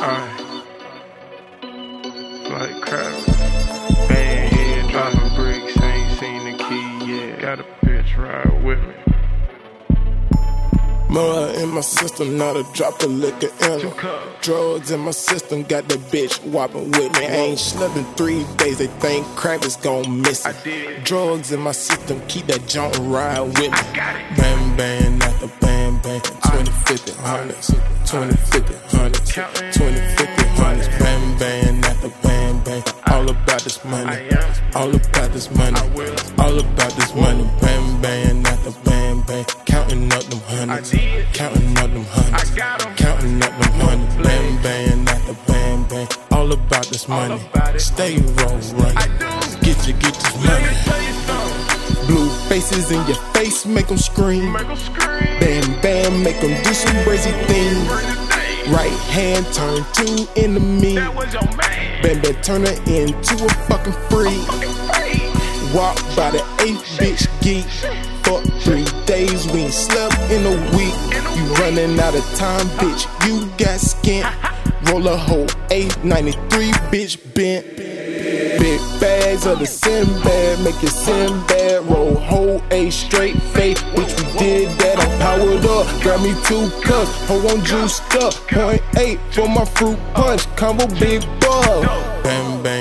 Aye. Like head bricks, ain't seen the key yet. Got a bitch ride with me. More in my system, not a drop of liquor in it. Drugs in my system, got the bitch whopping with me. I ain't slept in three days, they think crap is gon' miss it. Drugs in my system, keep that junk ride with me. I got it. Bang, bang, not the bang, bang. 20, 50, hundreds. 20, 50, hundreds. 20, 50, hundreds. Bang, bang, not the bang, bang. All about this money. All about this money. All about this money. Bang, bang, not the bang, bang. Counting up them hundreds. Counting up them hundreds. I got 'em. Counting up them hundreds. Bang, bang, not the bang, bang. All about this money. Stay roll running. Get you, get this money. me tell you. Blue faces in your face, make them scream. Make 'em scream. Bam, bam, make them do some crazy things. Bring the day. Right hand turn to enemy. That was your man. Bam, bam, turn her into a fucking freak. Walk by the eighth bitch geek. Fuck three days, we ain't slept in a week. You running out of time, bitch. You got skint. Roll a whole 893, bitch bent. Big bags of the Sinbad, make it Sinbad. Roll whole A straight face, bitch. We did that. I'm powered up. Grab me two cups, hold on juiced up. Point eight for my fruit punch, combo big bug.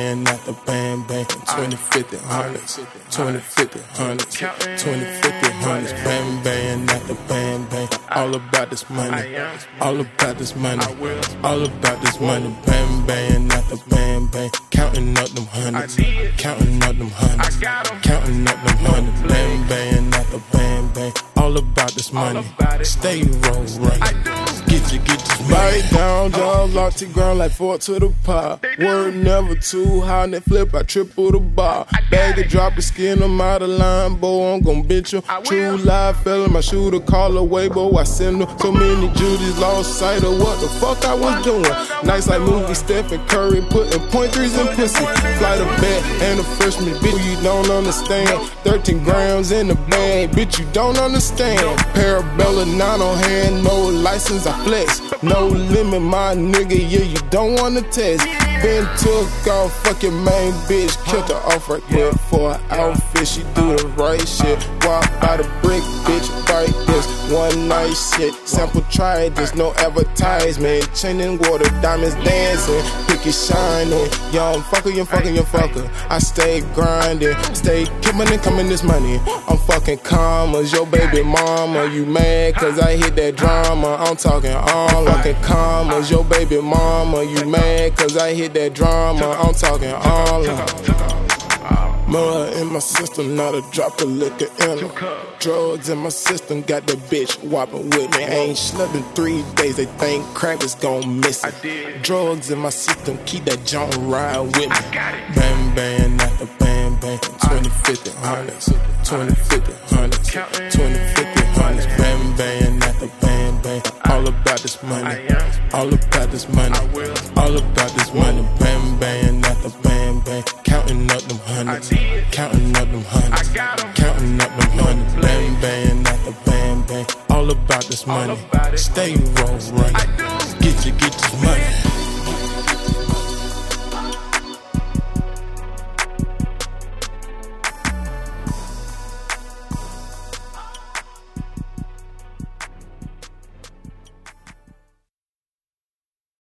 Bang, not the bang bang. 20, 50, hundreds. 20, 50, hundreds. 20, 50, hundreds. Bang bang, not the bang. All about this money. All about this money. All about this money. Bang bang, not the bang. Counting up them hundreds. Counting up them hundreds. Counting up them hundreds. Bang bang, not the bang. All about this money. Stay roll running. Do. Get get you. Bite down, jaws locked to ground like four to the pop. Word never too high, and flip, I triple the bar. Bag it, drop the skin them out of line, boy, I'm gon' bitch you. True live fella, my shooter call away, boy, I send them. So many Judy's lost sight of what the fuck I was doing. Nice like movie Stephen Curry, putting point threes in pussy. Fly the bet and a freshman, bitch, you don't understand. 13 grams in the bag, bitch, you don't understand. Parabella, nine on hand, no license, I flex. No limit, my nigga, yeah, you don't wanna test. Been took off, fucking main bitch, killed her off right quick for an outfit. She do the right shit. Walk by the brick, bitch, bite this. One night shit, sample try this, no advertisement. Chaining water, diamonds dancing, Picky shining. Young fucker, young fucker, young fucker. I stay grinding, stay killing and coming this money. I'm fucking commas, your baby mama. You mad cause I hit that drama? I'm talking all fucking commas, your baby mama. You mad cause I hit that drama? I'm talking all More in my system, not a drop of liquor in it. Drugs in my system, got the bitch whopping with me. I ain't slept in three days, they think crap is gon' miss it. Drugs in my system, keep that junk ride with me. Bang bang, not the bang bang. 20, 50, hundreds. 20, 50, hundreds. 20, 50, hundreds. Bang bang, not the bang bang. All about this money. All about this money. All about this money. Bang bang, not the bang bang. Counting up them hundreds. Counting up them hundreds. Counting up them hundreds. Bang bang, not the bang bang. All about this money. Stay roll running. Get you, get this money.